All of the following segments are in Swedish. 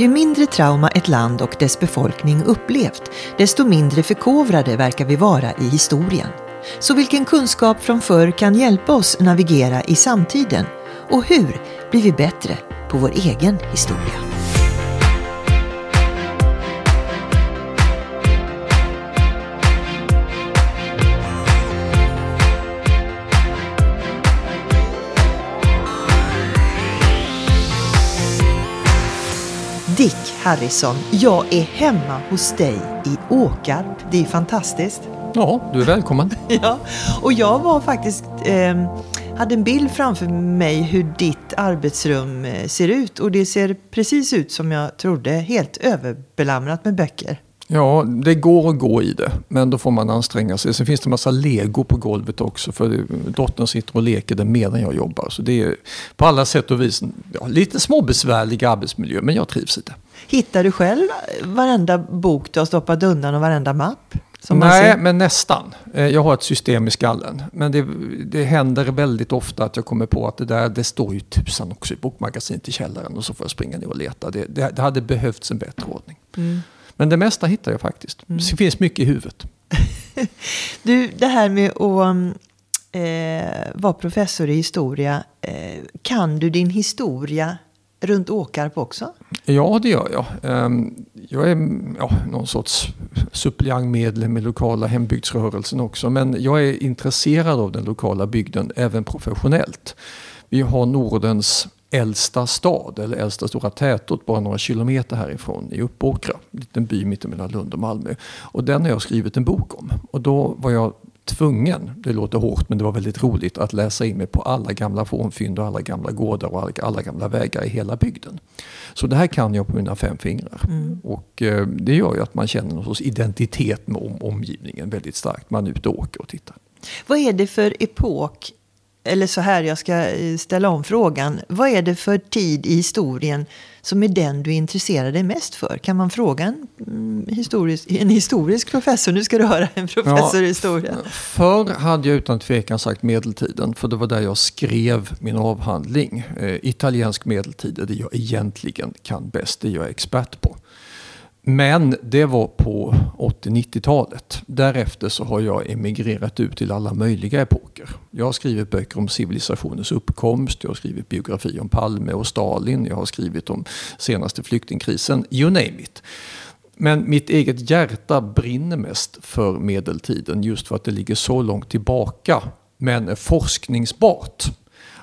Ju mindre trauma ett land och dess befolkning upplevt, desto mindre förkovrade verkar vi vara i historien. Så vilken kunskap från förr kan hjälpa oss navigera i samtiden? Och hur blir vi bättre på vår egen historia? Harrison, jag är hemma hos dig i Åkarp. Det är fantastiskt. Ja, du är välkommen. Ja, och jag var faktiskt, eh, hade en bild framför mig hur ditt arbetsrum eh, ser ut. Och det ser precis ut som jag trodde, helt överbelamrat med böcker. Ja, det går att gå i det, men då får man anstränga sig. Sen finns det en massa lego på golvet också, för dottern sitter och leker det medan jag jobbar. Så det är på alla sätt och vis ja, lite småbesvärlig arbetsmiljö, men jag trivs i det. Hittar du själv varenda bok du har stoppat undan och varenda mapp? Nej, men nästan. Eh, jag har ett system i skallen. Men det, det händer väldigt ofta att jag kommer på att det där, det står ju tusan också i bokmagasinet i källaren och så får jag springa ner och leta. Det, det, det hade behövts en bättre ordning. Mm. Men det mesta hittar jag faktiskt. Mm. Det finns mycket i huvudet. du, det här med att eh, vara professor i historia. Eh, kan du din historia runt Åkarp också? Ja, det gör jag. Ehm, jag är ja, någon sorts suppleantmedlem i lokala hembygdsrörelsen också. Men jag är intresserad av den lokala bygden även professionellt. Vi har Nordens äldsta stad, eller äldsta stora tätort, bara några kilometer härifrån i Uppåkra. En liten by mittemellan Lund och Malmö. Och den har jag skrivit en bok om. Och då var jag tvungen, det låter hårt men det var väldigt roligt, att läsa in mig på alla gamla fornfynd och alla gamla gårdar och alla gamla vägar i hela bygden. Så det här kan jag på mina fem fingrar. Mm. Och eh, det gör ju att man känner någon sorts identitet med om, omgivningen väldigt starkt. Man är ute och åker och tittar. Vad är det för epok, eller så här jag ska eh, ställa om frågan. Vad är det för tid i historien som är den du intresserar dig mest för? Kan man fråga en, mm, historisk, en historisk professor? Nu ska du höra en professor ja, i historia. Förr hade jag utan tvekan sagt medeltiden, för det var där jag skrev min avhandling. Eh, italiensk medeltid är det jag egentligen kan bäst, det jag är expert på. Men det var på 80-90-talet. Därefter så har jag emigrerat ut till alla möjliga epoker. Jag har skrivit böcker om civilisationens uppkomst, jag har skrivit biografi om Palme och Stalin, jag har skrivit om senaste flyktingkrisen, you name it. Men mitt eget hjärta brinner mest för medeltiden just för att det ligger så långt tillbaka men är forskningsbart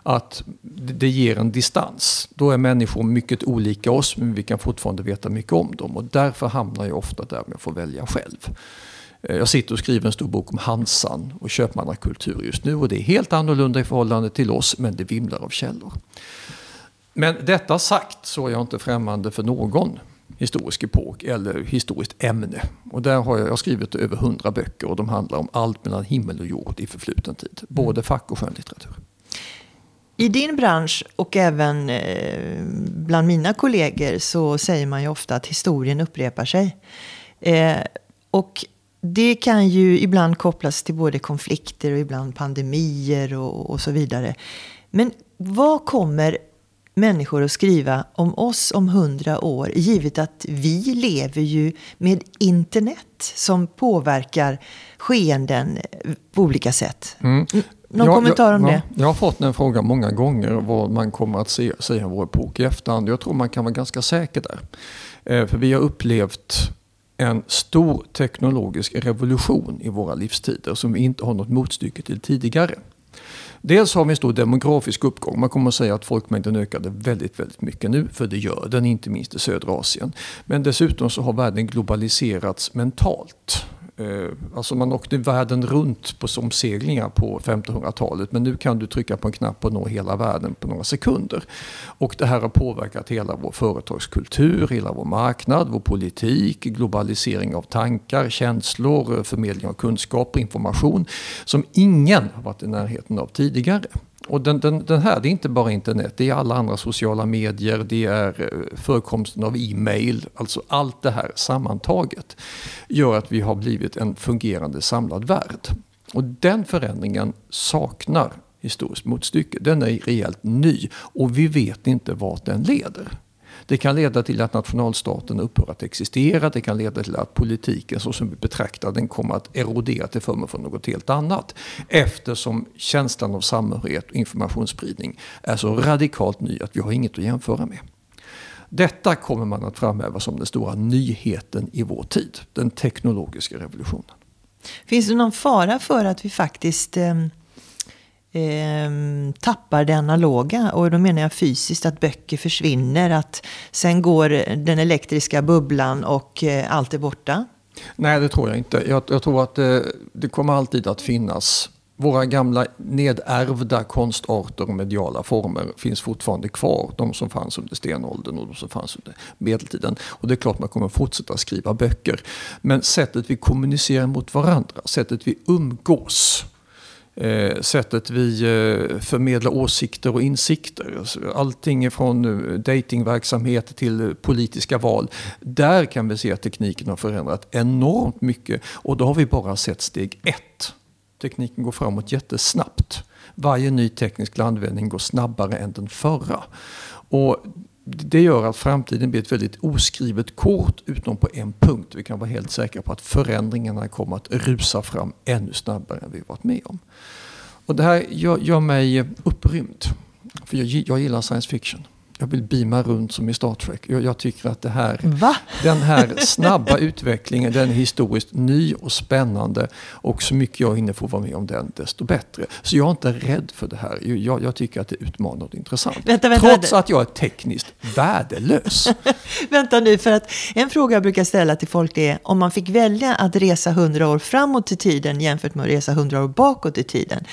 att det ger en distans. Då är människor mycket olika oss men vi kan fortfarande veta mycket om dem och därför hamnar jag ofta där med att få välja själv. Eh, jag sitter och skriver en stor bok om Hansan och köpmannakultur just nu och det är helt annorlunda i förhållande till oss men det vimlar av källor. Men detta sagt så är jag inte främmande för någon historisk epok eller historiskt ämne. Och där har jag, jag har skrivit över hundra böcker och de handlar om allt mellan himmel och jord i förfluten tid. Både fack och skönlitteratur. I din bransch och även eh, bland mina kollegor så säger man ju ofta att historien upprepar sig. Eh, och det kan ju ibland kopplas till både konflikter och ibland pandemier och, och så vidare. Men vad kommer människor att skriva om oss om hundra år, givet att vi lever ju med internet som påverkar skeenden på olika sätt. Mm. Någon jag, kommentar om jag, det? Jag har fått den frågan många gånger vad man kommer att se, säga vår epok i efterhand. Jag tror man kan vara ganska säker där. Eh, för vi har upplevt en stor teknologisk revolution i våra livstider som vi inte har något motstycke till tidigare. Dels har vi en stor demografisk uppgång. Man kommer att säga att folkmängden ökade väldigt, väldigt mycket nu, för det gör den, inte minst i södra Asien. Men dessutom så har världen globaliserats mentalt. Eh, alltså man åkte världen runt på omseglingar på 1500-talet men nu kan du trycka på en knapp och nå hela världen på några sekunder. Och det här har påverkat hela vår företagskultur, hela vår marknad, vår politik, globalisering av tankar, känslor, förmedling av kunskap och information som ingen har varit i närheten av tidigare. Och den, den, den, här, det är inte bara internet, det är alla andra sociala medier, det är eh, förekomsten av e-mail. Alltså allt det här sammantaget gör att vi har blivit en fungerande samlad värld. Och den förändringen saknar historiskt motstycke. Den är rejält ny och vi vet inte vart den leder. Det kan leda till att nationalstaten upphör att existera. Det kan leda till att politiken så som vi betraktar den kommer att erodera till förmån för något helt annat. Eftersom känslan av samhörighet och informationsspridning är så radikalt ny att vi har inget att jämföra med. Detta kommer man att framhäva som den stora nyheten i vår tid. Den teknologiska revolutionen. Finns det någon fara för att vi faktiskt ehm, eh, tappar det analoga? Och då menar jag fysiskt, att böcker försvinner. Att sen går den elektriska bubblan och eh, allt är borta? Nej, det tror jag inte. Jag, jag tror att eh, det kommer alltid att finnas våra gamla nedärvda konstarter och mediala former finns fortfarande kvar. De som fanns under stenåldern och de som fanns under medeltiden. Och det är klart man kommer fortsätta skriva böcker. Men sättet vi kommunicerar mot varandra, sättet vi umgås, eh, sättet vi eh, förmedlar åsikter och insikter. Alltså, allting från eh, datingverksamhet till eh, politiska val. Där kan vi se att tekniken har förändrat enormt mycket. Och då har vi bara sett steg ett. Tekniken går framåt jättesnabbt. Varje ny teknisk landvinning går snabbare än den förra. Och det gör att framtiden blir ett väldigt oskrivet kort utom på en punkt. Vi kan vara helt säkra på att förändringarna kommer att rusa fram ännu snabbare än vi varit med om. Och det här gör, gör mig upprymd. För jag, jag gillar science fiction. Jag vill beama runt som i Star Trek. Jag, jag tycker att det här, Va? den här snabba utvecklingen, den är historiskt ny och spännande. Och så mycket jag hinner få vara med om den, desto bättre. Så jag är inte rädd för det här. Jag, jag tycker att det är utmanande och intressant. Vänta, vänta, Trots vänta. att jag är tekniskt värdelös. Vänta nu, för att en fråga jag brukar ställa till folk är om man fick välja att resa hundra år framåt i tiden jämfört med att resa hundra år bakåt i tiden.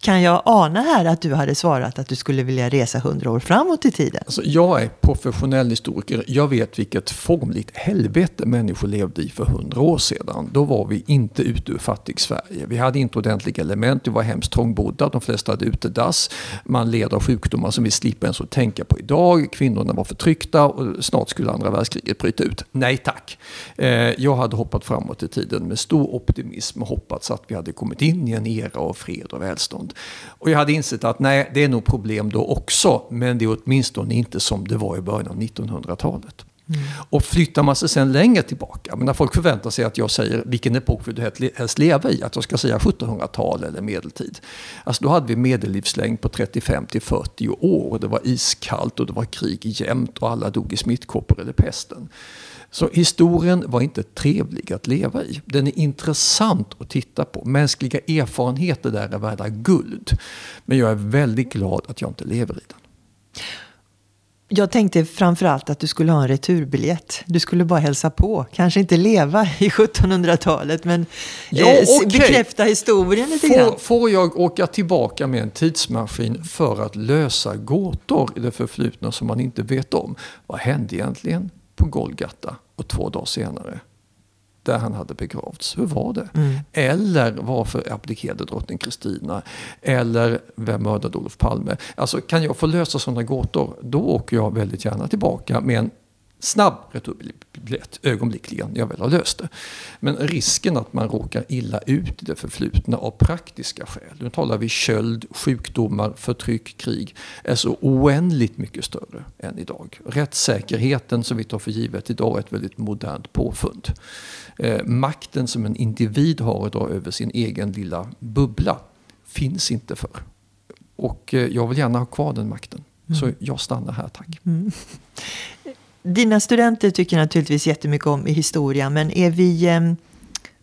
Kan jag ana här att du hade svarat att du skulle vilja resa hundra år framåt i tiden? Alltså, jag är professionell historiker. Jag vet vilket formligt helvete människor levde i för hundra år sedan. Då var vi inte ute ur fattig Sverige. Vi hade inte ordentliga element, vi var hemskt trångbodda, de flesta hade utedass. Man led av sjukdomar som vi slipper ens att tänka på idag. Kvinnorna var förtryckta och snart skulle andra världskriget bryta ut. Nej tack. Eh, jag hade hoppat framåt i tiden med stor optimism och hoppats att vi hade kommit in i en era av fred och välstånd. Och jag hade insett att nej, det är nog problem då också, men det är åtminstone inte som det var i början av 1900-talet. Mm. Och flyttar man sig sen längre tillbaka, men när folk förväntar sig att jag säger vilken epok vill du helst leva i, att jag ska säga 1700-tal eller medeltid. Alltså då hade vi medellivslängd på 35 till 40 år, och det var iskallt och det var krig jämt och alla dog i smittkoppor eller pesten. Så historien var inte trevlig att leva i. Den är intressant att titta på. Mänskliga erfarenheter där är värda guld. Men jag är väldigt glad att jag inte lever i den. Jag tänkte framförallt att du skulle ha en returbiljett. Du skulle bara hälsa på. Kanske inte leva i 1700-talet, men ja, eh, okay. bekräfta historien lite får, grann. Får jag åka tillbaka med en tidsmaskin för att lösa gåtor i det förflutna som man inte vet om? Vad hände egentligen på Golgata och två dagar senare där han hade begravts. Hur var det? Mm. Eller varför abdikerade drottning Kristina? Eller vem mördade Olof Palme? Alltså kan jag få lösa sådana gåtor, då åker jag väldigt gärna tillbaka med en snabb returbiljett ögonblickligen jag väl har löst det. Men risken att man råkar illa ut i det förflutna av praktiska skäl, nu talar vi köld, sjukdomar, förtryck, krig, är så oändligt mycket större än idag. Rättssäkerheten som vi tar för givet idag är ett väldigt modernt påfund. Eh, makten som en individ har idag över sin egen lilla bubbla finns inte för. Och eh, jag vill gärna ha kvar den makten. Mm. Så jag stannar här, tack. Mm. Dina studenter tycker naturligtvis jättemycket om historia, men är vi ehm,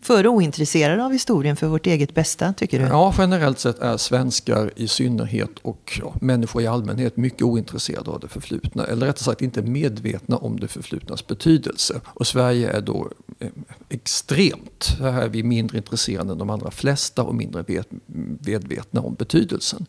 för ointresserade av historien för vårt eget bästa, tycker du? Ja, generellt sett är svenskar i synnerhet och ja, människor i allmänhet mycket ointresserade av det förflutna. Eller rättare sagt inte medvetna om det förflutnas betydelse. Och Sverige är då eh, extremt, här är vi mindre intresserade än de allra flesta och mindre medvetna om betydelsen.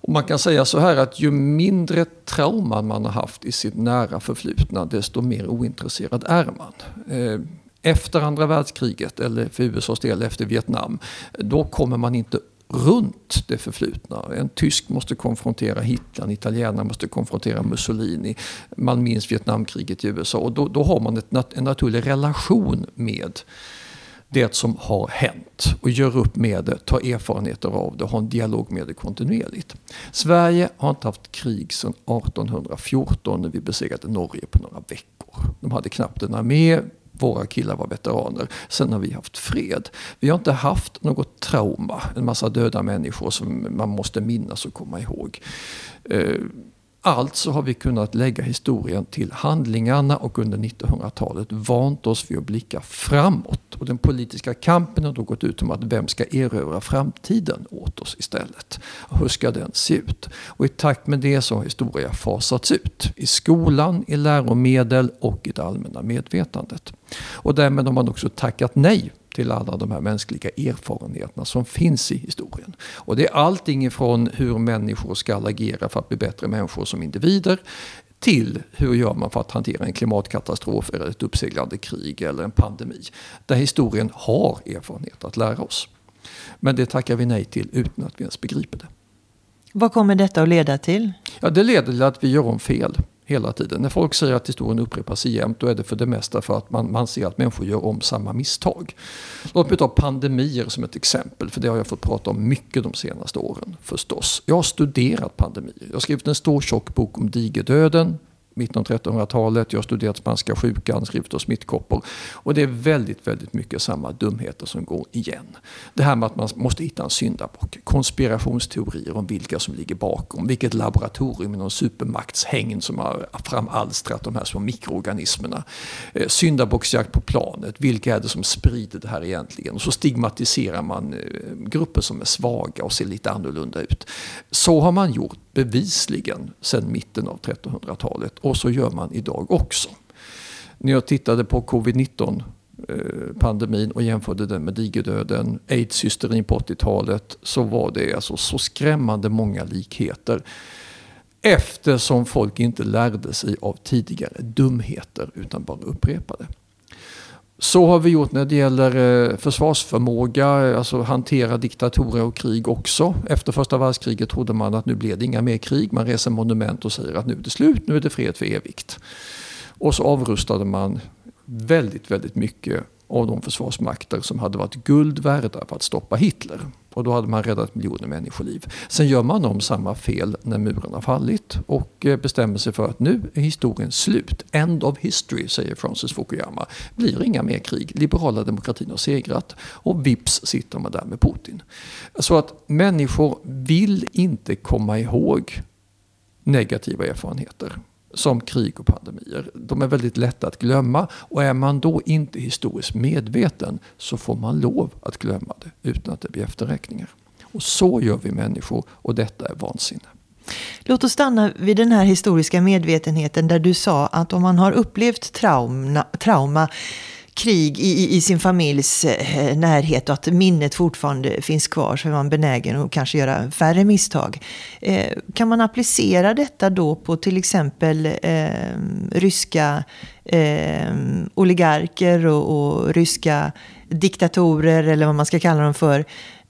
Och man kan säga så här att ju mindre trauman man har haft i sitt nära förflutna desto mer ointresserad är man. Eh, efter andra världskriget, eller för USAs del efter Vietnam, då kommer man inte runt det förflutna. En tysk måste konfrontera Hitler, en italienare måste konfrontera Mussolini. Man minns Vietnamkriget i USA och då, då har man ett, en naturlig relation med det som har hänt och gör upp med det, tar erfarenheter av det och har en dialog med det kontinuerligt. Sverige har inte haft krig sedan 1814 när vi besegrade Norge på några veckor. De hade knappt en armé, våra killar var veteraner. Sen har vi haft fred. Vi har inte haft något trauma, en massa döda människor som man måste minnas och komma ihåg. Eh, Alltså har vi kunnat lägga historien till handlingarna och under 1900-talet vant oss vid att blicka framåt. Och den politiska kampen har då gått ut om att vem ska erövra framtiden åt oss istället? Och hur ska den se ut? Och i takt med det så har historia fasats ut. I skolan, i läromedel och i det allmänna medvetandet. Och därmed har man också tackat nej till alla de här mänskliga erfarenheterna som finns i historien. Och det är allting ifrån hur människor ska agera för att bli bättre människor som individer till hur gör man för att hantera en klimatkatastrof eller ett uppseglande krig eller en pandemi. Där historien har erfarenhet att lära oss. Men det tackar vi nej till utan att vi ens begriper det. Vad kommer detta att leda till? Ja, det leder till att vi gör om fel hela tiden. När folk säger att historien upprepas jämt då är det för det mesta för att man, man ser att människor gör om samma misstag. Låt mig ta pandemier som ett exempel för det har jag fått prata om mycket de senaste åren förstås. Jag har studerat pandemier. Jag har skrivit en stor tjock bok om digerdöden mitten av 1300-talet. Jag har studerat spanska sjukan, skrivit om smittkoppor. Och det är väldigt, väldigt mycket samma dumheter som går igen. Det här med att man måste hitta en syndabock. Konspirationsteorier om vilka som ligger bakom. Vilket laboratorium i någon supermaktshägn som har framalstrat de här små mikroorganismerna. Eh, syndabocksjakt på planet. Vilka är det som sprider det här egentligen? Och så stigmatiserar man eh, grupper som är svaga och ser lite annorlunda ut. Så har man gjort bevisligen sedan mitten av 1300-talet och så gör man idag också. När jag tittade på covid-19 eh, pandemin och jämförde den med digerdöden, aids-hysterin på 80-talet så var det alltså så skrämmande många likheter. Eftersom folk inte lärde sig av tidigare dumheter utan bara upprepade. Så har vi gjort när det gäller eh, försvarsförmåga, eh, alltså hantera diktatorer och krig också. Efter första världskriget trodde man att nu blir det inga mer krig. Man reser monument och säger att nu är det slut, nu är det fred för evigt. Och så avrustade man väldigt, väldigt mycket av de försvarsmakter som hade varit guld värda för att stoppa Hitler. Och då hade man räddat miljoner människoliv. Sen gör man om samma fel när muren har fallit och eh, bestämmer sig för att nu är historien slut. End of history, säger Francis Fukuyama. Blir inga mer krig. Liberala demokratin har segrat och vips sitter man där med Putin. Så att människor vill inte komma ihåg negativa erfarenheter som krig och pandemier. De är väldigt lätta att glömma och är man då inte historiskt medveten så får man lov att glömma det utan att det blir efterräkningar. Och så gör vi människor och detta är vansinne. Låt oss stanna vid den här historiska medvetenheten där du sa att om man har upplevt trauma, trauma krig i, i sin familjs eh, närhet och att minnet fortfarande finns kvar så är man benägen att kanske göra färre misstag. Eh, kan man applicera detta då på till exempel eh, ryska eh, oligarker och, och ryska diktatorer eller vad man ska kalla dem för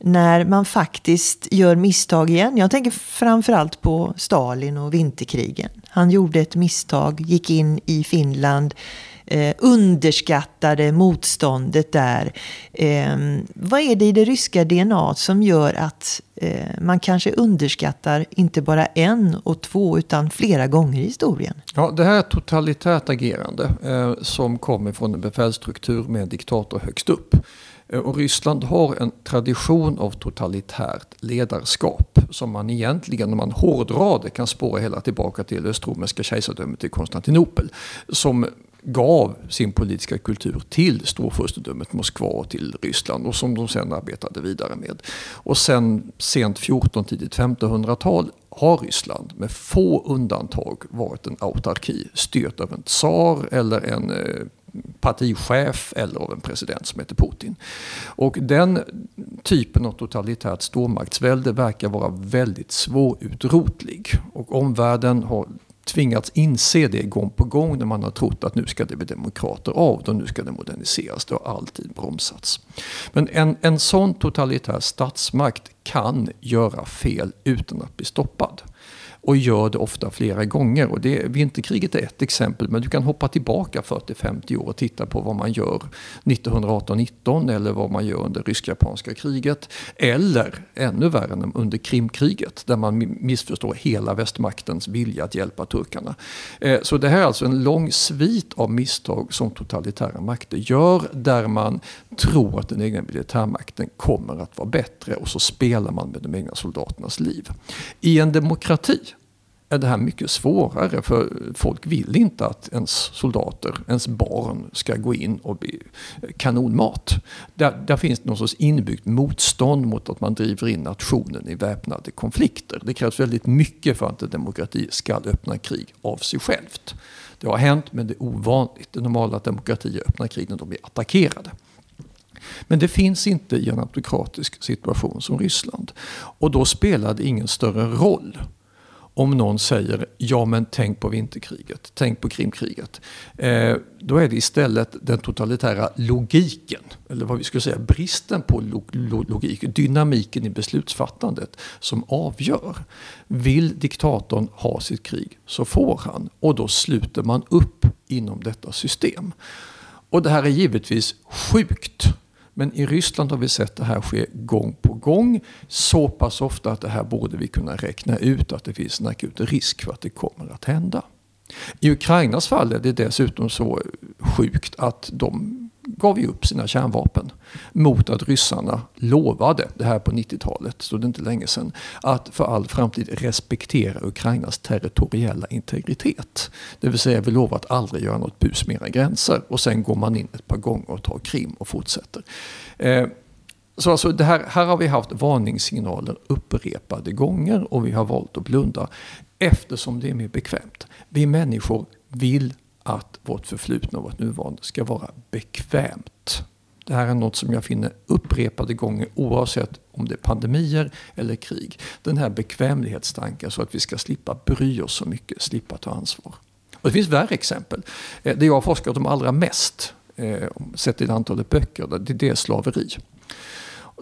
när man faktiskt gör misstag igen. Jag tänker framförallt på Stalin och vinterkrigen. Han gjorde ett misstag, gick in i Finland, eh, underskattade motståndet där. Eh, vad är det i det ryska DNA som gör att eh, man kanske underskattar inte bara en och två utan flera gånger i historien? Ja, det här är ett totalitärt agerande eh, som kommer från en befälsstruktur med en diktator högst upp. Eh, och Ryssland har en tradition av totalitärt ledarskap som man egentligen, om man hårdrar det, kan spåra hela tillbaka till Östromerska kejsardömet i Konstantinopel. Som gav sin politiska kultur till storfurstendömet Moskva och till Ryssland och som de sen arbetade vidare med. Och sen sent 14 tidigt 1500-tal har Ryssland med få undantag varit en autarki styrt av en tsar eller en eh, partichef eller av en president som heter Putin. Och den typen av totalitärt stormaktsvälde verkar vara väldigt svårutrotlig. Och omvärlden har tvingats inse det gång på gång när man har trott att nu ska det bli demokrater av det och nu ska det moderniseras. Det har alltid bromsats. Men en, en sån totalitär statsmakt kan göra fel utan att bli stoppad och gör det ofta flera gånger. Och det, vinterkriget är ett exempel, men du kan hoppa tillbaka 40-50 år och titta på vad man gör 1918-19 eller vad man gör under rysk-japanska kriget. Eller ännu värre under Krimkriget där man missförstår hela västmaktens vilja att hjälpa turkarna. Eh, så det här är alltså en lång svit av misstag som totalitära makter gör där man tror att den egna militärmakten kommer att vara bättre och så spelar man med de egna soldaternas liv. I en demokrati är det här mycket svårare för folk vill inte att ens soldater, ens barn ska gå in och bli kanonmat. Där, där finns någon sorts inbyggt motstånd mot att man driver in nationen i väpnade konflikter. Det krävs väldigt mycket för att en demokrati ska öppna krig av sig självt. Det har hänt men det är ovanligt. Det normala att demokratier öppnar krig när de blir attackerade. Men det finns inte i en autokratisk situation som Ryssland. Och då spelar det ingen större roll om någon säger ja men tänk på vinterkriget, tänk på Krimkriget. Eh, då är det istället den totalitära logiken, eller vad vi skulle säga bristen på lo lo logik, dynamiken i beslutsfattandet som avgör. Vill diktatorn ha sitt krig så får han och då sluter man upp inom detta system. Och det här är givetvis sjukt men i Ryssland har vi sett det här ske gång på gång. Så pass ofta att det här borde vi kunna räkna ut att det finns en akut risk för att det kommer att hända. I Ukrainas fall är det dessutom så sjukt att de gav ju upp sina kärnvapen mot att ryssarna lovade, det här på 90-talet, så det är inte länge sedan, att för all framtid respektera Ukrainas territoriella integritet. Det vill säga vi lovar att aldrig göra något bus med era gränser och sen går man in ett par gånger och tar Krim och fortsätter. Eh, så alltså det här, här har vi haft varningssignaler upprepade gånger och vi har valt att blunda eftersom det är mer bekvämt. Vi människor vill att vårt förflutna och vårt nuvarande ska vara bekvämt. Det här är något som jag finner upprepade gånger oavsett om det är pandemier eller krig. Den här bekvämlighetstanken så att vi ska slippa bry oss så mycket, slippa ta ansvar. Och det finns värre exempel. Eh, det jag har forskat om allra mest, eh, sett till antalet böcker, det är slaveri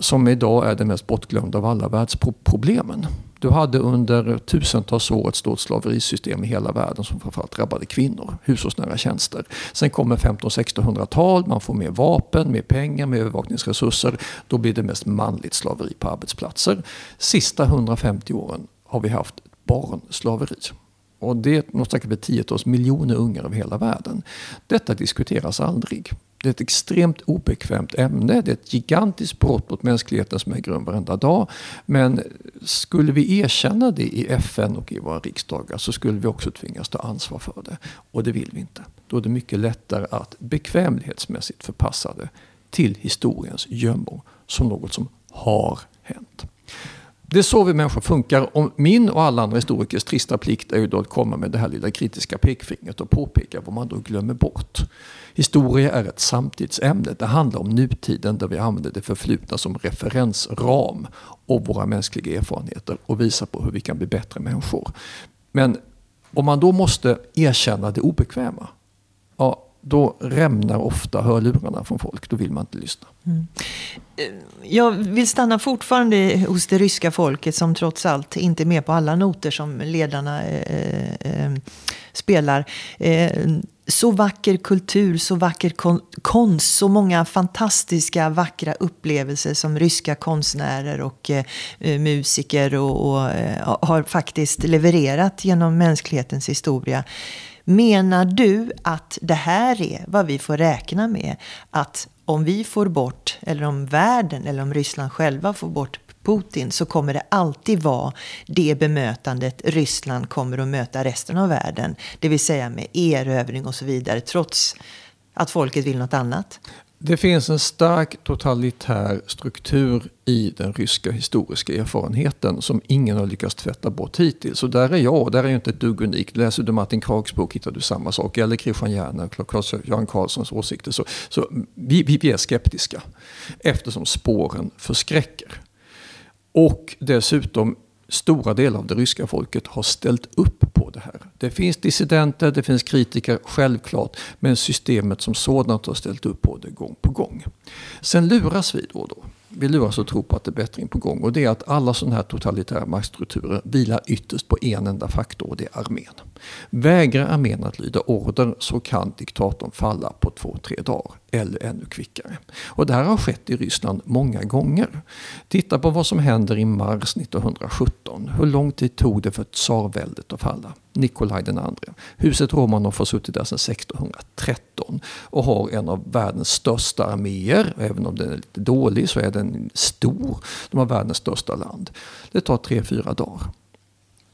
som idag är det mest bortglömda av alla världsproblemen. Du hade under tusentals år ett stort slaverisystem i hela världen som framförallt drabbade kvinnor, hushållsnära tjänster. Sen kommer 1500-1600-tal, man får mer vapen, mer pengar, mer övervakningsresurser. Då blir det mest manligt slaveri på arbetsplatser. Sista 150 åren har vi haft barnslaveri. Och det är något säkert tiotals miljoner ungar över hela världen. Detta diskuteras aldrig. Det är ett extremt obekvämt ämne. Det är ett gigantiskt brott mot mänskligheten som äger rum varenda dag. Men skulle vi erkänna det i FN och i våra riksdagar så skulle vi också tvingas ta ansvar för det. Och det vill vi inte. Då är det mycket lättare att bekvämlighetsmässigt förpassa det till historiens gömmor som något som har hänt. Det är så vi människor funkar. Och min och alla andra historikers trista plikt är ju då att komma med det här lilla kritiska pekfingret och påpeka vad man då glömmer bort. Historia är ett samtidsämne. Det handlar om nutiden där vi använder det förflutna som referensram och våra mänskliga erfarenheter och visar på hur vi kan bli bättre människor. Men om man då måste erkänna det obekväma, då rämnar ofta hörlurarna från folk. Då vill man inte lyssna. Mm. Jag vill stanna fortfarande hos det ryska folket som trots allt inte är med på alla noter som ledarna eh, eh, eh spelar. Eh, så vacker kultur, så vacker kon konst, så många fantastiska vackra upplevelser som ryska konstnärer och eh, eh musiker och, och eh, har faktiskt levererat genom mänsklighetens historia. Menar du att det här är vad vi får räkna med? Att om vi får bort, eller om världen eller om Ryssland själva får bort Putin så kommer det alltid vara det bemötandet Ryssland kommer att möta resten av världen. Det vill säga med erövring och så vidare, trots att folket vill något annat. Det finns en stark totalitär struktur i den ryska historiska erfarenheten som ingen har lyckats tvätta bort hittills. Och där är jag, där är jag inte ett dugg unikt. Läser du Martin Krags bok hittar du samma sak. Eller Christian Järner, Claes-Göran Karlssons åsikter. Så, så vi, vi är skeptiska eftersom spåren förskräcker. Och dessutom stora delar av det ryska folket har ställt upp på det här. Det finns dissidenter, det finns kritiker, självklart. Men systemet som sådant har ställt upp på det gång på gång. Sen luras vi då och då. vi luras att tro på att det är bättring på gång. Och det är att alla sådana här totalitära maktstrukturer vilar ytterst på en enda faktor och det är armén. Vägrar armén att lyda order så kan diktatorn falla på två, tre dagar eller ännu kvickare. Och det här har skett i Ryssland många gånger. Titta på vad som händer i mars 1917. Hur lång tid tog det för tsarväldet att falla? Nikolaj den andre. Huset Romanov har suttit där sedan 1613 och har en av världens största arméer. Även om den är lite dålig så är den stor. De har världens största land. Det tar tre, fyra dagar.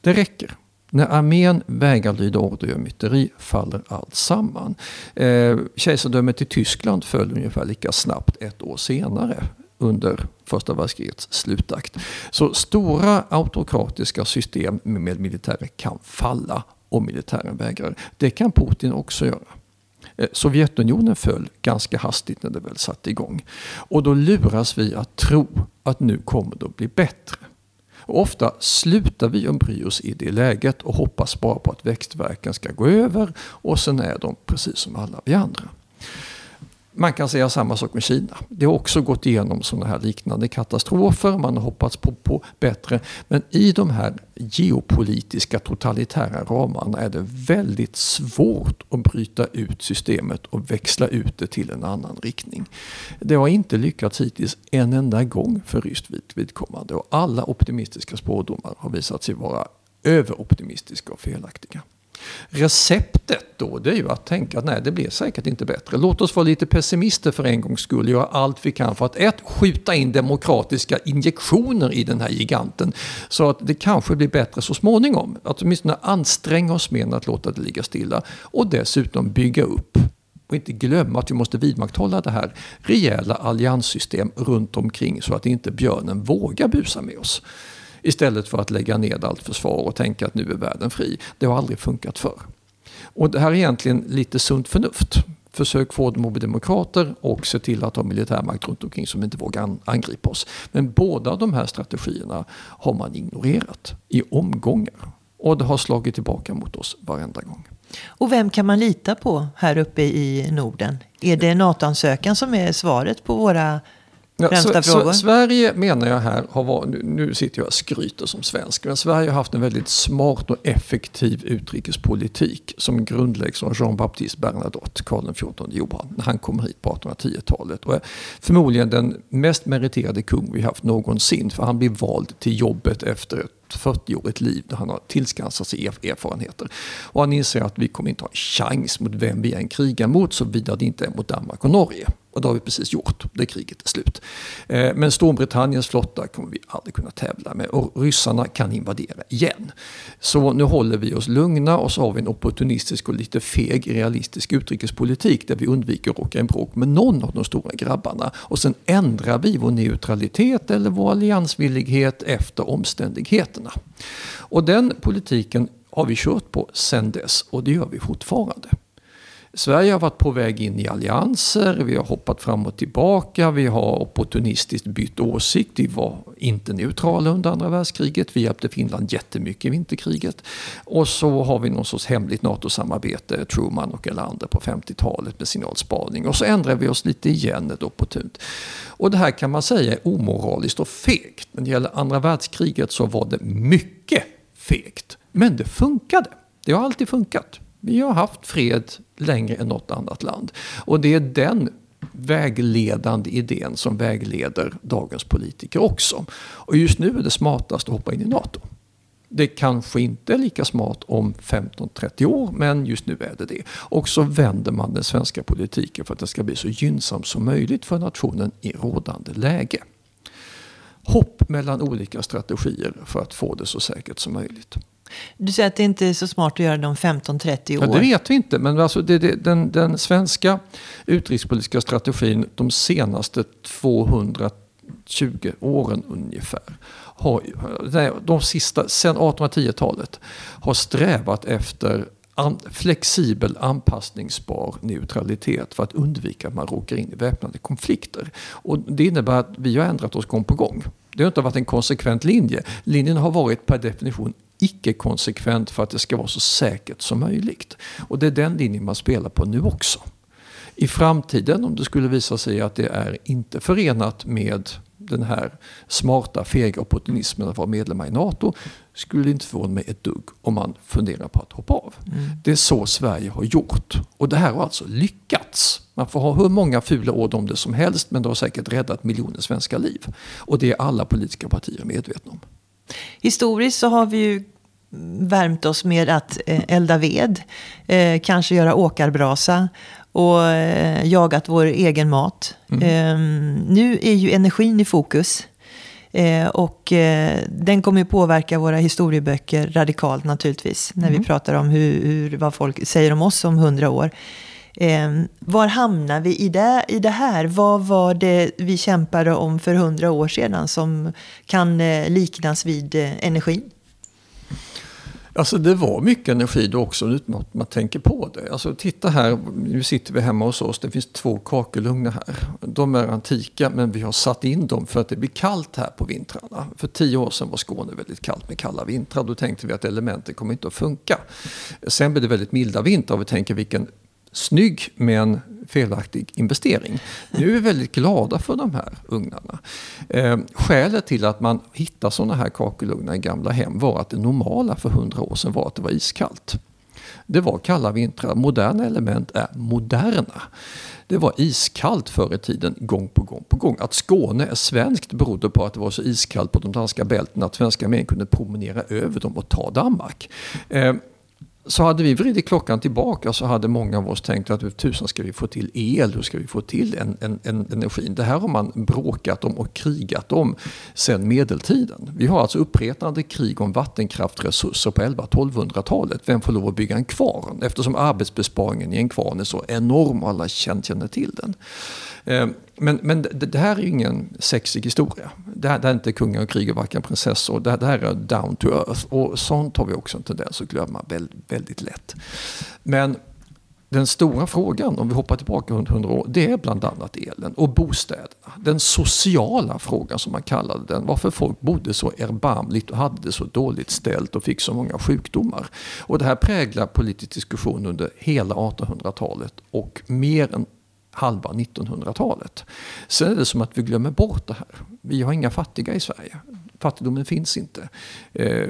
Det räcker. När armén vägrar lyda order och gör myteri faller allt samman. Eh, kejsardömet i Tyskland föll ungefär lika snabbt ett år senare under första världskrigets slutakt. Så stora autokratiska system med militärer kan falla om militären vägrar. Det kan Putin också göra. Eh, Sovjetunionen föll ganska hastigt när det väl satte igång. Och då luras vi att tro att nu kommer det att bli bättre. Och ofta slutar vi att bry oss i det läget och hoppas bara på att växtverken ska gå över och sen är de precis som alla vi andra. Man kan säga samma sak med Kina. Det har också gått igenom sådana här liknande katastrofer. Man har hoppats på, på bättre. Men i de här geopolitiska totalitära ramarna är det väldigt svårt att bryta ut systemet och växla ut det till en annan riktning. Det har inte lyckats hittills en enda gång för ryskt vidkommande. Och alla optimistiska spådomar har visat sig vara överoptimistiska och felaktiga. Receptet då det är ju att tänka att nej det blir säkert inte bättre. Låt oss vara lite pessimister för en gångs skull. Göra allt vi kan för att ett, skjuta in demokratiska injektioner i den här giganten. Så att det kanske blir bättre så småningom. Att åtminstone anstränga oss mer än att låta det ligga stilla. Och dessutom bygga upp och inte glömma att vi måste vidmakthålla det här rejäla allianssystem runt omkring så att inte björnen vågar busa med oss. Istället för att lägga ned allt försvar och tänka att nu är världen fri. Det har aldrig funkat förr. Och det här är egentligen lite sunt förnuft. Försök få dem att bli demokrater och se till att ha militärmakt runt omkring som inte vågar angripa oss. Men båda de här strategierna har man ignorerat i omgångar. Och det har slagit tillbaka mot oss varenda gång. Och vem kan man lita på här uppe i Norden? Är det NATO-ansökan som är svaret på våra Främsta så? Så, Sverige menar jag här har varit, nu sitter jag och skryter som svensk, men Sverige har haft en väldigt smart och effektiv utrikespolitik som grundläggs av Jean-Baptiste Bernadotte, Karl XIV Johan, när han kom hit på 1810-talet. Och är förmodligen den mest meriterade kung vi haft någonsin, för han blev vald till jobbet efter ett 40-årigt liv där han har tillskansat sig erfarenheter. Och han inser att vi kommer inte ha en chans mot vem vi än krigar mot såvida det inte är mot Danmark och Norge. Och det har vi precis gjort, det kriget är slut. Eh, men Storbritanniens flotta kommer vi aldrig kunna tävla med och ryssarna kan invadera igen. Så nu håller vi oss lugna och så har vi en opportunistisk och lite feg realistisk utrikespolitik där vi undviker att råka i bråk med någon av de stora grabbarna. Och sen ändrar vi vår neutralitet eller vår alliansvillighet efter omständigheterna. Och den politiken har vi kört på sen dess och det gör vi fortfarande. Sverige har varit på väg in i allianser, vi har hoppat fram och tillbaka, vi har opportunistiskt bytt åsikt. Vi var inte neutrala under andra världskriget, vi hjälpte Finland jättemycket i vinterkriget. Och så har vi någon sorts hemligt NATO-samarbete, Truman och Erlander på 50-talet med signalspaning. Och så ändrar vi oss lite igen ett opportunt. Och det här kan man säga är omoraliskt och fegt. När det gäller andra världskriget så var det mycket fegt. Men det funkade. Det har alltid funkat. Vi har haft fred längre än något annat land. Och det är den vägledande idén som vägleder dagens politiker också. Och just nu är det smartast att hoppa in i NATO. Det kanske inte är lika smart om 15-30 år, men just nu är det det. Och så vänder man den svenska politiken för att det ska bli så gynnsamt som möjligt för nationen i rådande läge. Hopp mellan olika strategier för att få det så säkert som möjligt. Du säger att det inte är så smart att göra det om 15-30 år. Ja, det vet vi inte, men alltså det, det, den, den svenska utrikespolitiska strategin de senaste 220 åren ungefär har, nej, de sista, sen 1810-talet har strävat efter an, flexibel anpassningsbar neutralitet för att undvika att man råkar in i väpnade konflikter. Och det innebär att vi har ändrat oss gång på gång. Det har inte varit en konsekvent linje. Linjen har varit per definition icke-konsekvent för att det ska vara så säkert som möjligt. Och det är den linjen man spelar på nu också. I framtiden, om det skulle visa sig att det är inte förenat med den här smarta, fega opportunismen att vara medlemmar i NATO skulle inte förvåna mig ett dugg om man funderar på att hoppa av. Mm. Det är så Sverige har gjort. Och det här har alltså lyckats. Man får ha hur många fula ord om det som helst men det har säkert räddat miljoner svenska liv. Och det är alla politiska partier medvetna om. Historiskt så har vi ju värmt oss med att eh, elda ved, eh, kanske göra åkarbrasa och eh, jagat vår egen mat. Mm. Ehm, nu är ju energin i fokus. och den kommer ju påverka våra historieböcker radikalt naturligtvis. När mm. vi pratar om hur, hur, vad folk säger om oss om hundra år. Eh, var hamnar vi i det, i det här? Vad var det vi kämpade om för hundra år sedan som kan eh, liknas vid eh, energin? Alltså det var mycket energi då också utan att man tänker på det. Alltså titta här, nu sitter vi hemma hos oss, det finns två kakelugnar här. De är antika men vi har satt in dem för att det blir kallt här på vintrarna. För tio år sedan var Skåne väldigt kallt med kalla vintrar. Då tänkte vi att elementen kommer inte att funka. Sen blev det väldigt milda vintrar och vi tänker vilken snygg men felaktig investering. Nu är vi väldigt glada för de här ugnarna. Eh, skälet till att man hittar sådana här kakelugnar i gamla hem var att det normala för hundra år sedan var att det var iskallt. Det var kalla vintrar. Moderna element är moderna. Det var iskallt förr i tiden, gång på gång på gång. Att Skåne är svenskt berodde på att det var så iskallt på de danska bältena att svenska män kunde promenera över dem och ta Danmark. Eh, så hade vi vridit klockan tillbaka så hade många av oss tänkt att hur tusan ska vi få till el, hur ska vi få till en, en, en energin? Det här har man bråkat om och krigat om sedan medeltiden. Vi har alltså uppretande krig om vattenkraftresurser på 11-1200-talet. Vem får lov att bygga en kvarn? Eftersom arbetsbesparingen i en kvarn är så enorm och alla känner till den. Eh, men, men det, det, här är ju ingen sexig historia. Det här, det här är inte kungar och krig och varken prinsessor. Det, det här är down to earth. Och sånt har vi också en tendens att glömma väldigt, väldigt lätt. Men den stora frågan, om vi hoppar tillbaka 100 år, det är bland annat elen och bostäderna. Den sociala frågan som man kallade den, varför folk bodde så erbarmligt och hade det så dåligt ställt och fick så många sjukdomar. Och det här präglar politisk diskussion under hela 1800-talet och mer än halva 1900-talet. Sen är det som att vi glömmer bort det här. Vi har inga fattiga i Sverige. Fattigdomen finns inte. Eh,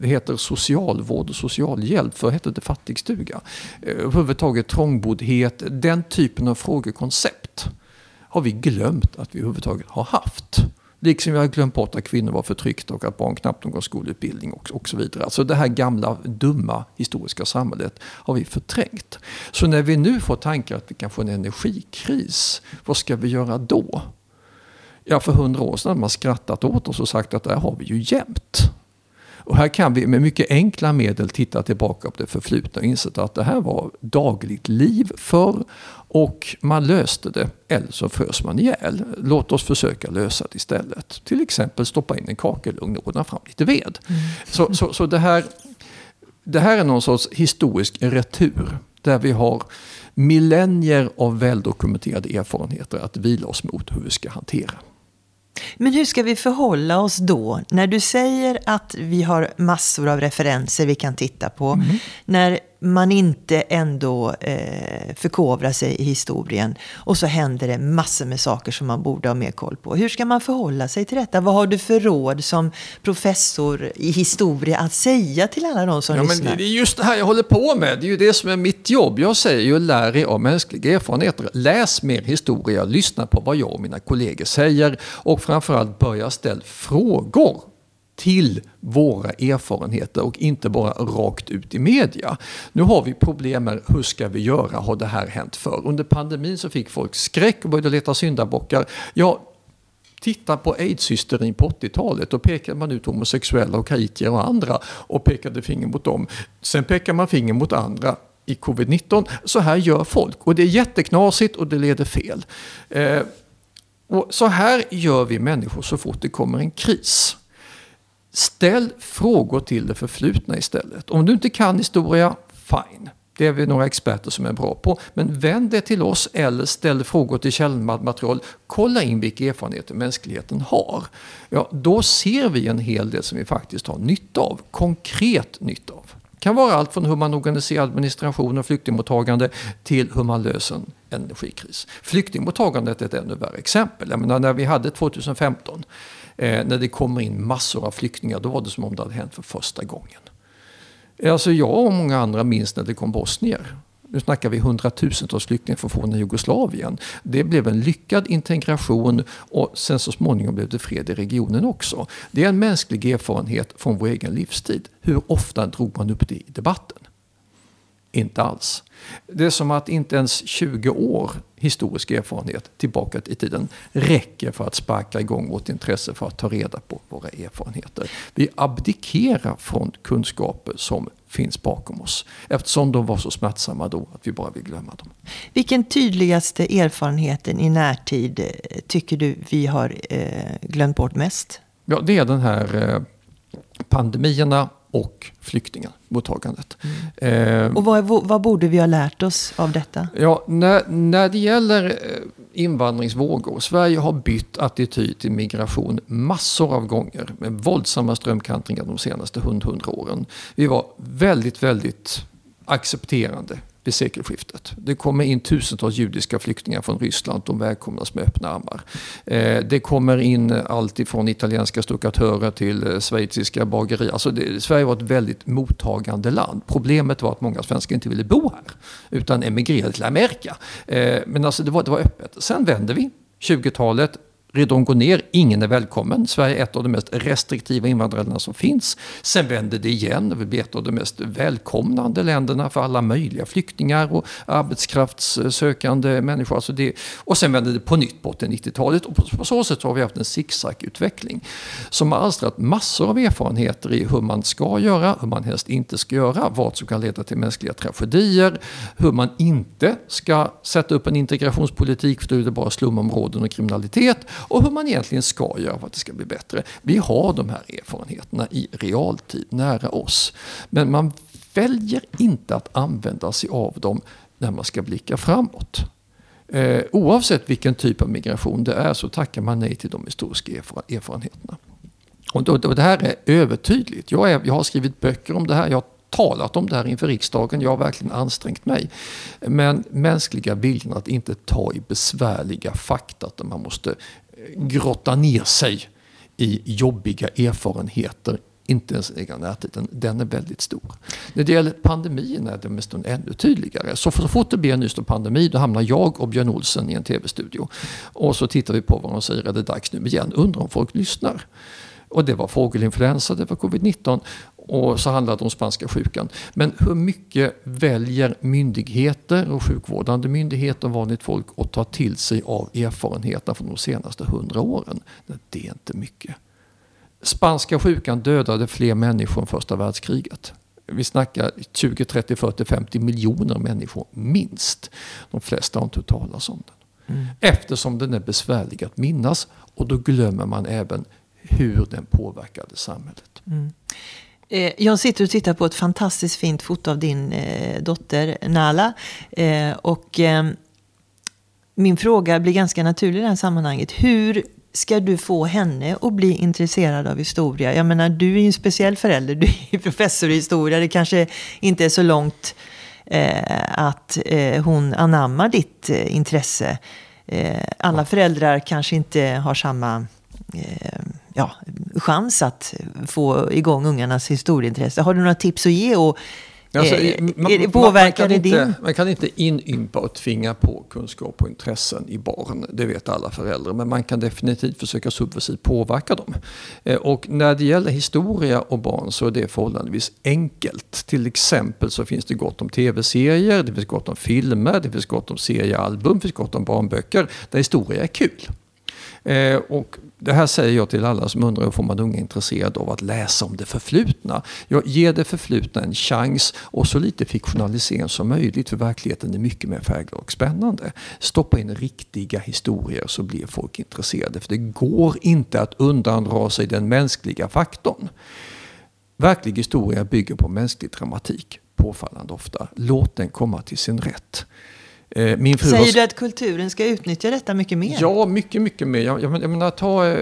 det heter socialvård och socialhjälp, för hette det fattigstuga. Eh, överhuvudtaget trångboddhet, den typen av frågekoncept har vi glömt att vi överhuvudtaget har haft. Liksom vi har glömt bort att kvinnor var förtryckta och att barn knappt någon skolutbildning och, och så vidare. Alltså det här gamla dumma historiska samhället har vi förträngt. Så när vi nu får tankar att vi kan få en energikris, vad ska vi göra då? Ja, för hundra år sedan hade man skrattat åt oss och sagt att det här har vi ju jämt. Och här kan vi med mycket enkla medel titta tillbaka på det förflutna och inse att det här var dagligt liv förr och man löste det eller så frös man ihjäl. Låt oss försöka lösa det istället. Till exempel stoppa in en kakelugn och ordna fram lite ved. Mm. Så, så, så det, här, det här är någon sorts historisk retur där vi har millennier av väldokumenterade erfarenheter att vila oss mot hur vi ska hantera. Men hur ska vi förhålla oss då? När du säger att vi har massor av referenser vi kan titta på. Mm. När man inte ändå eh, förkovrar sig i historien. Och så händer det massor med saker som man borde ha mer koll på. Hur ska man förhålla sig till detta? Vad har du för råd som professor i historia att säga till alla de som ja, lyssnar? Men det är just det här jag håller på med. Det är ju det som är mitt jobb. Jag säger ju lär er av mänskliga erfarenheter. Läs mer historia, lyssna på vad jag och mina kollegor säger och framförallt börja ställa frågor till våra erfarenheter och inte bara rakt ut i media. Nu har vi problem med hur ska vi göra, har det här hänt förr? Under pandemin så fick folk skräck och började leta syndabockar. Ja, Titta på aidshysterin på 80-talet. Då pekade man ut homosexuella och haitier och andra och pekade finger mot dem. Sen pekar man finger mot andra i covid-19. Så här gör folk och det är jätteknasigt och det leder fel. Eh, och så här gör vi människor så fort det kommer en kris. Ställ frågor till det förflutna istället. Om du inte kan historia, fine. Det är vi några experter som är bra på. Men vänd det till oss eller ställ frågor till källmaterial. Kolla in vilka erfarenheter mänskligheten har. Ja, då ser vi en hel del som vi faktiskt har nytta av. Konkret nytta av. Det kan vara allt från hur man organiserar administration och flyktingmottagande till hur man löser en energikris. Flyktingmottagandet är ett ännu värre exempel. Jag menar, när vi hade 2015, eh, när det kommer in massor av flyktingar, då var det som om det hade hänt för första gången. Eh, alltså jag och många andra minns när det kom bosnier. Nu snackar vi hundratusentals flyktingar från forna Jugoslavien. Det blev en lyckad integration och sen så småningom blev det fred i regionen också. Det är en mänsklig erfarenhet från vår egen livstid. Hur ofta drog man upp det i debatten? Inte alls. Det är som att inte ens 20 år historisk erfarenhet tillbaka i tiden räcker för att sparka igång vårt intresse för att ta reda på våra erfarenheter. Vi abdikerar från kunskaper som finns bakom oss eftersom de var så smärtsamma då att vi bara vill glömma dem. Vilken tydligaste erfarenheten i närtid eh, tycker du vi har eh, glömt bort mest? Ja, det är den här eh, pandemierna och flyktingmottagandet. Mm. Eh, och vad, vad, borde vi ha lärt oss av detta? Ja, när, när det gäller eh, invandringsvågor. Sverige har bytt attityd till migration massor av gånger med våldsamma strömkantringar de senaste hundra åren. Vi var väldigt, väldigt accepterande vid sekelskiftet. Det kommer in tusentals judiska flyktingar från Ryssland. De välkomnas med öppna armar. Eh, det kommer in allt ifrån italienska stuckatörer till eh, schweiziska bagerier. Alltså det, Sverige var ett väldigt mottagande land. Problemet var att många svenskar inte ville bo här utan emigrerade till Amerika. Eh, men alltså det var, det var öppet. Sen vände vi. 20-talet Ridån går ner, ingen är välkommen. Sverige är ett av de mest restriktiva invandrarländerna som finns. Sen vänder det igen och vi blir ett av de mest välkomnande länderna för alla möjliga flyktingar och arbetskraftssökande människor. Alltså det, och sen vänder det på nytt på 90-talet och på, på så sätt har vi haft en zigzag-utveckling som har alstrat massor av erfarenheter i hur man ska göra, hur man helst inte ska göra, vad som kan leda till mänskliga tragedier, hur man inte ska sätta upp en integrationspolitik för då är det bara slumområden och kriminalitet och hur man egentligen ska göra för att det ska bli bättre. Vi har de här erfarenheterna i realtid nära oss. Men man väljer inte att använda sig av dem när man ska blicka framåt. Eh, oavsett vilken typ av migration det är så tackar man nej till de historiska erfarenheterna. Och, då, då, det här är övertydligt. Jag, är, jag har skrivit böcker om det här. Jag har talat om det här inför riksdagen. Jag har verkligen ansträngt mig. Men mänskliga viljan att inte ta i besvärliga fakta, att man måste grotta ner sig i jobbiga erfarenheter inte ens egna närtiden, den är väldigt stor. När det gäller pandemin är det mest ännu tydligare. Så, så fort det blir en ny stor pandemi då hamnar jag och Björn Olsen i en tv-studio. Och så tittar vi på vad de säger, är det dags nu igen? Undrar om folk lyssnar. Och det var fågelinfluensa, det var covid-19 och så handlade det om spanska sjukan. Men hur mycket väljer myndigheter och sjukvårdande myndigheter och vanligt folk att ta till sig av erfarenheter från de senaste hundra åren? Det är inte mycket. Spanska sjukan dödade fler människor än första världskriget. Vi snackar 20, 30, 40, 50 miljoner människor minst. De flesta har inte hört talas om den. Mm. Eftersom den är besvärlig att minnas och då glömmer man även hur den påverkade samhället. Mm. Eh, jag sitter och tittar på ett fantastiskt fint foto av din eh, dotter Nala. Eh, och ehm, min fråga blir ganska naturlig i det här sammanhanget. Hur ska du få henne att bli intresserad av historia? Jag menar, du är ju en speciell förälder. Du är professor i historia. Det kanske inte är så långt att hon anammar ditt intresse. alla föräldrar kanske inte har samma ja, chans att få igång ungarnas historieintresse. Har du några tips att ge? Och, Alltså, eh, man, påverkar det din? Man kan inte inympa och tvinga på kunskap och intressen i barn. Det vet alla föräldrar. Men man kan definitivt försöka subversivt påverka dem. Eh, och när det gäller historia och barn så är det förhållandevis enkelt. Till exempel så finns det gott om tv-serier, det finns gott om filmer, det finns gott om seriealbum, det finns gott om barnböcker där historia är kul. Eh, och det här säger jag till alla som undrar hur får man unga intresserade av att läsa om det förflutna. Jag ger det förflutna en chans och så lite fiktionalisering som möjligt för verkligheten är mycket mer färgglad och spännande. Stoppa in riktiga historier så blir folk intresserade för det går inte att undandra sig den mänskliga faktorn. Verklig historia bygger på mänsklig dramatik påfallande ofta. Låt den komma till sin rätt. Eh, min fru Säger var... du att kulturen ska utnyttja detta mycket mer? Ja, mycket, mycket mer. Jag, jag, jag menar, ta...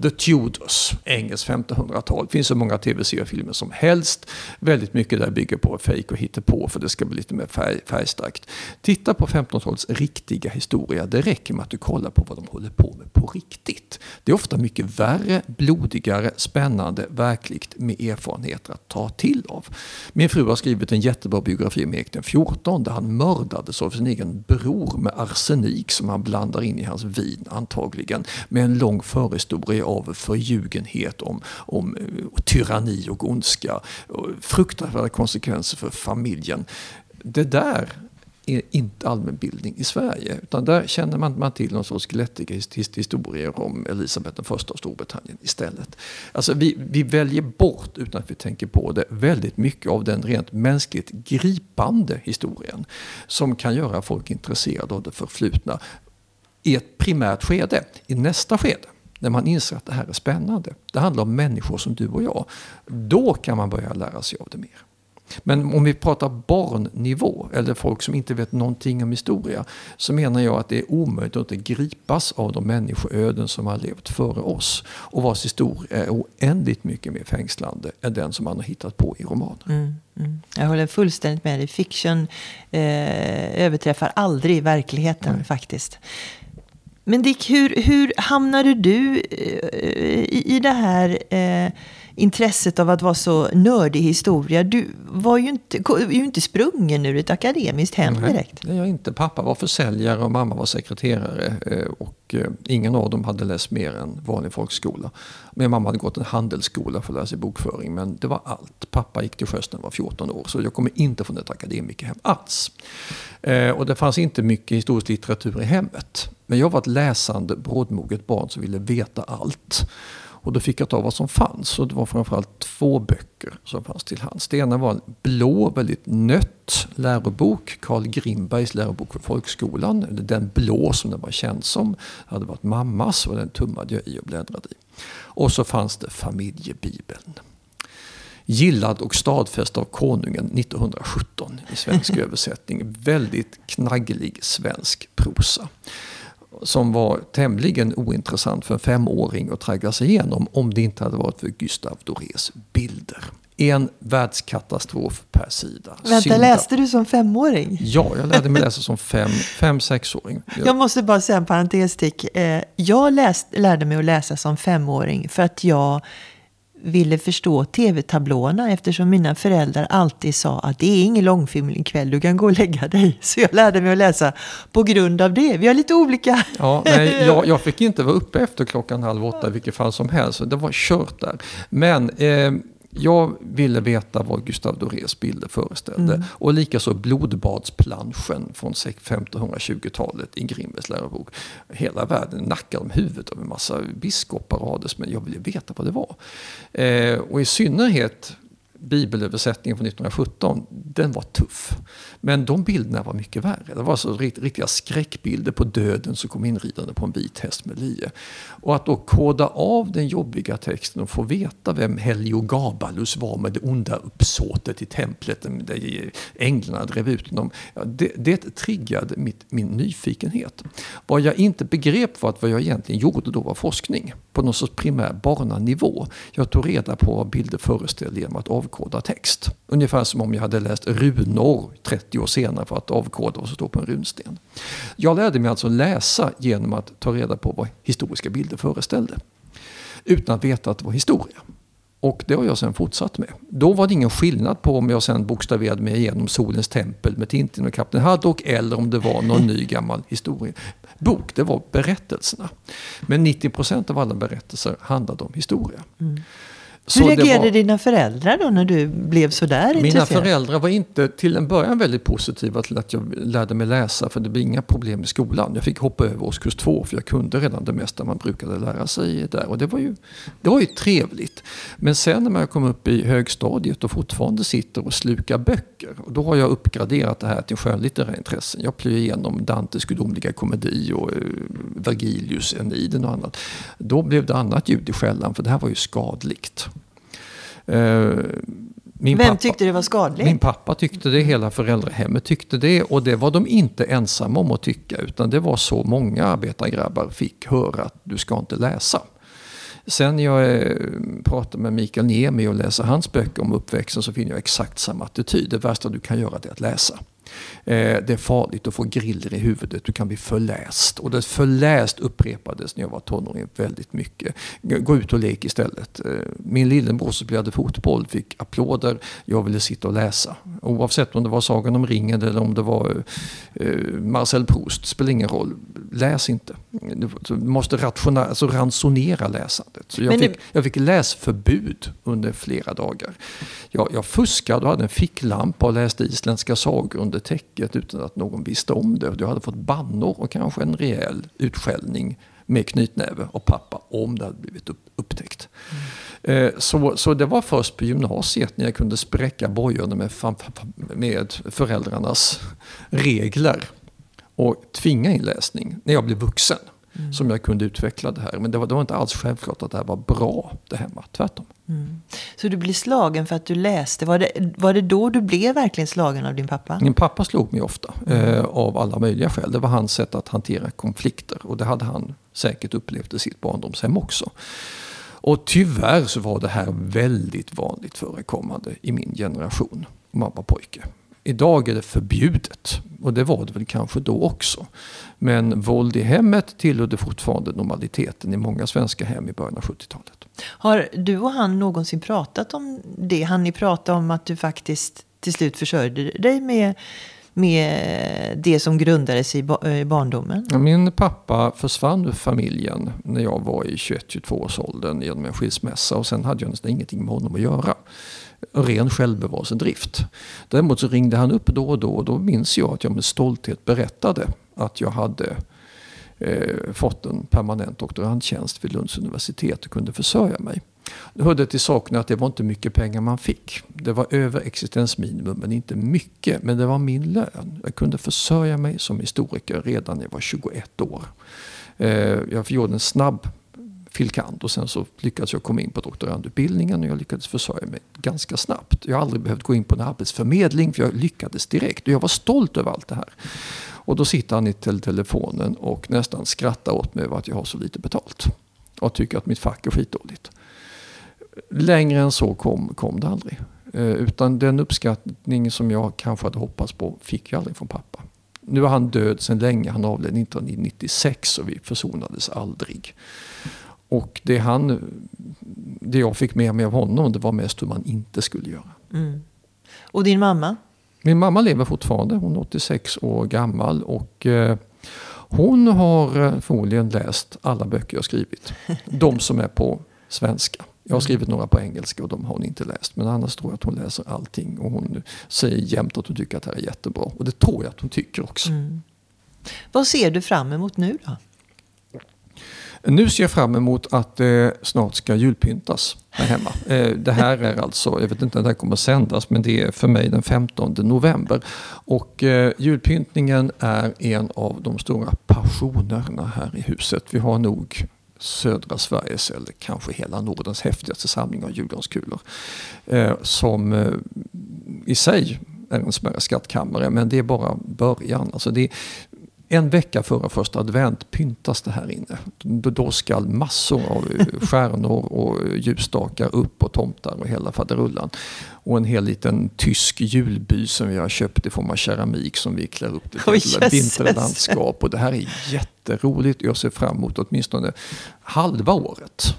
The Tudors, engelskt 1500-tal. Det finns så många tv-seriefilmer som helst. Väldigt mycket där bygger på fejk och hittepå för det ska bli lite mer färg, färgstarkt. Titta på 1500-talets riktiga historia. Det räcker med att du kollar på vad de håller på med på riktigt. Det är ofta mycket värre, blodigare, spännande, verkligt med erfarenheter att ta till av. Min fru har skrivit en jättebra biografi om Erik den 14 där han mördades av sin egen bror med arsenik som han blandar in i hans vin antagligen. Med en lång förhistoria av förljugenhet om, om eh, tyranni och ondska. Och fruktansvärda konsekvenser för familjen. Det där är inte allmänbildning i Sverige. Utan där känner man, man till någon sorts glättiga historier om Elisabeth I av Storbritannien istället. Alltså vi, vi väljer bort, utan att vi tänker på det, väldigt mycket av den rent mänskligt gripande historien. Som kan göra folk intresserade av det förflutna i ett primärt skede. I nästa skede när man inser att det här är spännande. Det handlar om människor som du och jag. Då kan man börja lära sig av det mer. Men om vi pratar barnnivå, eller folk som inte vet någonting om historia, så menar jag att det är omöjligt att inte gripas av de människoöden som har levt före oss och vars historia är oändligt mycket mer fängslande än den som man har hittat på i romaner. Mm, mm. Jag håller fullständigt med dig. Fiction eh, överträffar aldrig verkligheten Nej. faktiskt. Men Dick, hur, hur hamnade du eh, i, i det här eh, intresset av att vara så nördig i historia. Du var ju inte, ju inte sprungen ur ett akademiskt hem direkt. Nej, jag inte. Pappa var försäljare och mamma var sekreterare. Eh, och eh, ingen av dem hade läst mer än vanlig folkskola. Min mamma hade gått en handelsskola för att lära sig bokföring. Men det var allt. Pappa gick till sjöss när han var 14 år. Så jag kommer inte från ett akademikerhem alls. Och det fanns inte mycket historisk litteratur i hemmet. Men jag var ett läsande, brådmoget barn som ville veta allt. Och då fick jag ta vad som fanns. Och det var framförallt två böcker som fanns till hands. Det ena var en blå, väldigt nött lärobok. Carl Grimbergs lärobok för folkskolan. Den blå som den var känd som. Det hade varit mammas och den tummade jag i och bläddrade i. Och så fanns det familjebibeln. Gillad och stadfäst av konungen 1917 i svensk översättning. Väldigt knagglig svensk prosa som var tämligen ointressant för en femåring att traggla sig igenom om det inte hade varit för Gustav Dorés bilder. En världskatastrof per sida. Vänta, Synda. läste du som femåring? Ja, jag lärde mig läsa som fem, fem sexåring. Jag, måste bara säga en parentestick. Eh, jag läst, lärde mig att läsa som femåring för att jag ville förstå tv-tablåerna eftersom mina föräldrar alltid sa att det är ingen långfilm ikväll, du kan gå och lägga dig. Så jag lärde mig att läsa på grund av det. Vi har lite olika... Ja, nej, jag, jag fick inte vara uppe efter klockan halv åtta i vilket fall som helst. Det var kört där. Men eh, jag ville veta vad Gustav Dorés bilder föreställde. Mm. Och likaså blodbadsplanschen från 1520-talet i Grimbergs lärobok. Hela världen nackade om huvudet av en massa biskopar och adelsmän. Jag ville veta vad det var. Eh, och i synnerhet bibelöversättningen från 1917, den var tuff. Men de bilderna var mycket värre. Det var alltså så riktiga skräckbilder på döden som kom inridande på en vit häst med lie. Och att då koda av den jobbiga texten och få veta vem Heliogabalus var med det onda uppsåtet i templet där änglarna drev ut honom. Det, det triggade mitt, min nyfikenhet. Vad jag inte begrep var att vad jag egentligen gjorde då var forskning på någon sorts primär barnanivå. Jag tog reda på vad bilder föreställde genom att avkoda text. Ungefär som om jag hade läst runor 30 år senare för att avkoda vad som står på en runsten. Jag lärde mig alltså läsa genom att ta reda på vad historiska bilder föreställde. Utan att veta att det var historia. Och det har jag sen fortsatt med. Då var det ingen skillnad på om jag sen bokstaverade mig igenom Solens tempel med Tintin och Kapten Haddock eller om det var någon ny gammal historia. Bok, det var berättelserna. Men 90% av alla berättelser handlade om historia. Mm. Hur reagerade var, dina föräldrar då när du blev sådär Mina intresserad? föräldrar var inte till en början väldigt positiva till att jag lärde mig läsa för det blev inga problem i skolan. Jag fick hoppa över årskurs två för jag kunde redan det mesta man brukade lära sig där. Och det var ju, det var ju trevligt. Men sen när man kom upp i högstadiet och fortfarande sitter och slukar böcker. Och då har jag uppgraderat det här till skönlitterära intressen. Jag plöjer igenom Dantes gudomliga komedi och uh, Vergilius Eniden och annat. Då blev det annat ljud i skällan för det här var ju skadligt. Eh, min Vem pappa, tyckte det var skadligt? Min pappa tyckte det, hela föräldrahemmet tyckte det. Och det var de inte ensamma om att tycka. Utan det var så många arbetargrabbar fick höra att du ska inte läsa. Sen jag eh, pratar med Mikael Niemi och läser hans böcker om uppväxten så finner jag exakt samma attityd. Det värsta du kan göra är att läsa. Eh, det är farligt att få griller i huvudet, du kan bli förläst. Och det förläst upprepades när jag var tonåring väldigt mycket. Gå ut och lek istället. Eh, min lillebror som spelade fotboll fick applåder, jag ville sitta och läsa. Oavsett om det var Sagan om ringen eller om det var eh, eh Marcel Proust, spelar ingen roll. Läs inte. Du måste alltså ransonera läsandet. Så jag, fick, jag fick läsförbud under flera dagar. Jag, jag fuskade och hade en ficklampa och läste isländska sagor under täcket utan att någon visste om det. Jag hade fått bannor och kanske en rejäl utskällning med knytnäve av pappa om det hade blivit upptäckt. Mm. Så, så det var först på gymnasiet när jag kunde spräcka bojorna med, med föräldrarnas regler och tvinga in läsning när jag blev vuxen. Mm. Som jag kunde utveckla det här. Men det var, det var inte alls självklart att det här var bra det hemma, tvärtom. Mm. Så du blev slagen för att du läste. Var det, var det då du blev verkligen slagen av din pappa? Min pappa slog mig ofta. Mm. Eh, av alla möjliga skäl. Det var hans sätt att hantera konflikter. Och det hade han säkert upplevt i sitt barndomshem också. Och tyvärr så var det här väldigt vanligt förekommande i min generation. Mamma pojke. Idag är det förbjudet och det var det väl kanske då också. Men våld i hemmet tillhörde fortfarande normaliteten i många svenska hem i början av 70-talet. Har du och han någonsin pratat om det? Han ni prata om att du faktiskt till slut försörjde dig med, med det som grundades i barndomen? Min pappa försvann ur familjen när jag var i 21-22 års åldern genom en skilsmässa och sen hade jag nästan ingenting med honom att göra ren självbevarelsedrift. Däremot så ringde han upp då och då och då minns jag att jag med stolthet berättade att jag hade eh, fått en permanent doktorandtjänst vid Lunds universitet och kunde försörja mig. Det hörde till saken att det var inte mycket pengar man fick. Det var över existensminimum men inte mycket. Men det var min lön. Jag kunde försörja mig som historiker redan när jag var 21 år. Eh, jag gjorde en snabb filkand och sen så lyckades jag komma in på doktorandutbildningen och jag lyckades försörja mig ganska snabbt. Jag har aldrig behövt gå in på en arbetsförmedling för jag lyckades direkt och jag var stolt över allt det här. Och då sitter han i telefonen och nästan skrattar åt mig över att jag har så lite betalt. Och tycker att mitt fack är skitdåligt. Längre än så kom, kom det aldrig. Eh, utan den uppskattning som jag kanske hade hoppats på fick jag aldrig från pappa. Nu är han död sedan länge, han avled 1996 och vi försonades aldrig. Och det, han, det jag fick med mig av honom det var mest hur man inte skulle göra. Mm. Och din mamma? Min mamma lever fortfarande. Hon är 86 år gammal. Och eh, hon har eh, förmodligen läst alla böcker jag skrivit. De som är på svenska. Jag har mm. skrivit några på engelska och de har hon inte läst. Men annars tror jag att hon läser allting. Och hon säger jämt att hon tycker att det här är jättebra. Och det tror jag att hon tycker också. Mm. Vad ser du fram emot nu då? Nu ser jag fram emot att det snart ska julpyntas här hemma. Eh, det här är alltså, jag vet inte när det här kommer att sändas, men det är för mig den 15 november. Och eh, julpyntningen är en av de stora passionerna här i huset. Vi har nog södra Sveriges eller kanske hela Nordens häftigaste samling av julgranskulor. som i sig är en smärre skattkammare, men det är bara början. Alltså det, en vecka före första advent pyntas det här inne. Då ska massor av stjärnor och ljusstakar upp och tomtar och hela faderullan. Och en hel liten tysk julby som vi har köpt i form av keramik som vi klär upp till vinterlandskap. Och det här är jätteroligt. Jag ser fram emot åtminstone halva året.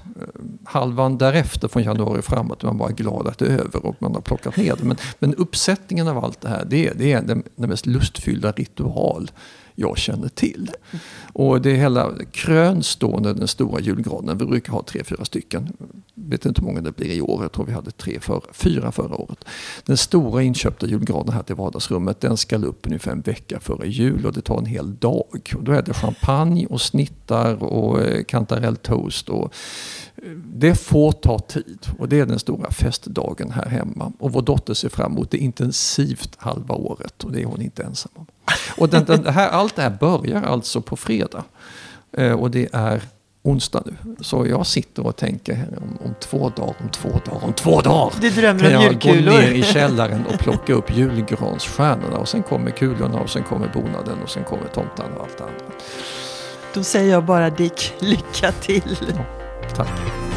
Halvan därefter från januari framåt är man bara glad att det är över och man har plockat ner det. Men, men uppsättningen av allt det här det är, det är den, den mest lustfyllda ritual jag känner till. Och det är hela krönstående den stora julgranen. Vi brukar ha tre, fyra stycken. Jag vet inte hur många det blir i år. Jag tror vi hade tre för, fyra förra året. Den stora inköpta julgranen här till vardagsrummet den ska upp ungefär en vecka före jul och det tar en hel dag. Och då är det champagne och snittar och eh, kantarelltoast och eh, det får ta tid och det är den stora festdagen här hemma. Och vår dotter ser fram emot det intensivt halva året och det är hon inte ensam om. Och den, den här, allt det här börjar alltså på fredag. Eh, och det är onsdag nu. Så jag sitter och tänker här om, om två dagar, om två dagar, om två dagar. Du drömmer om julkulor. Jag gå ner i källaren och plocka upp julgransstjärnorna och sen kommer kulorna och sen kommer bonaden och sen kommer tomten och allt det andra. Då säger jag bara Dick, lycka till. Ja, tack.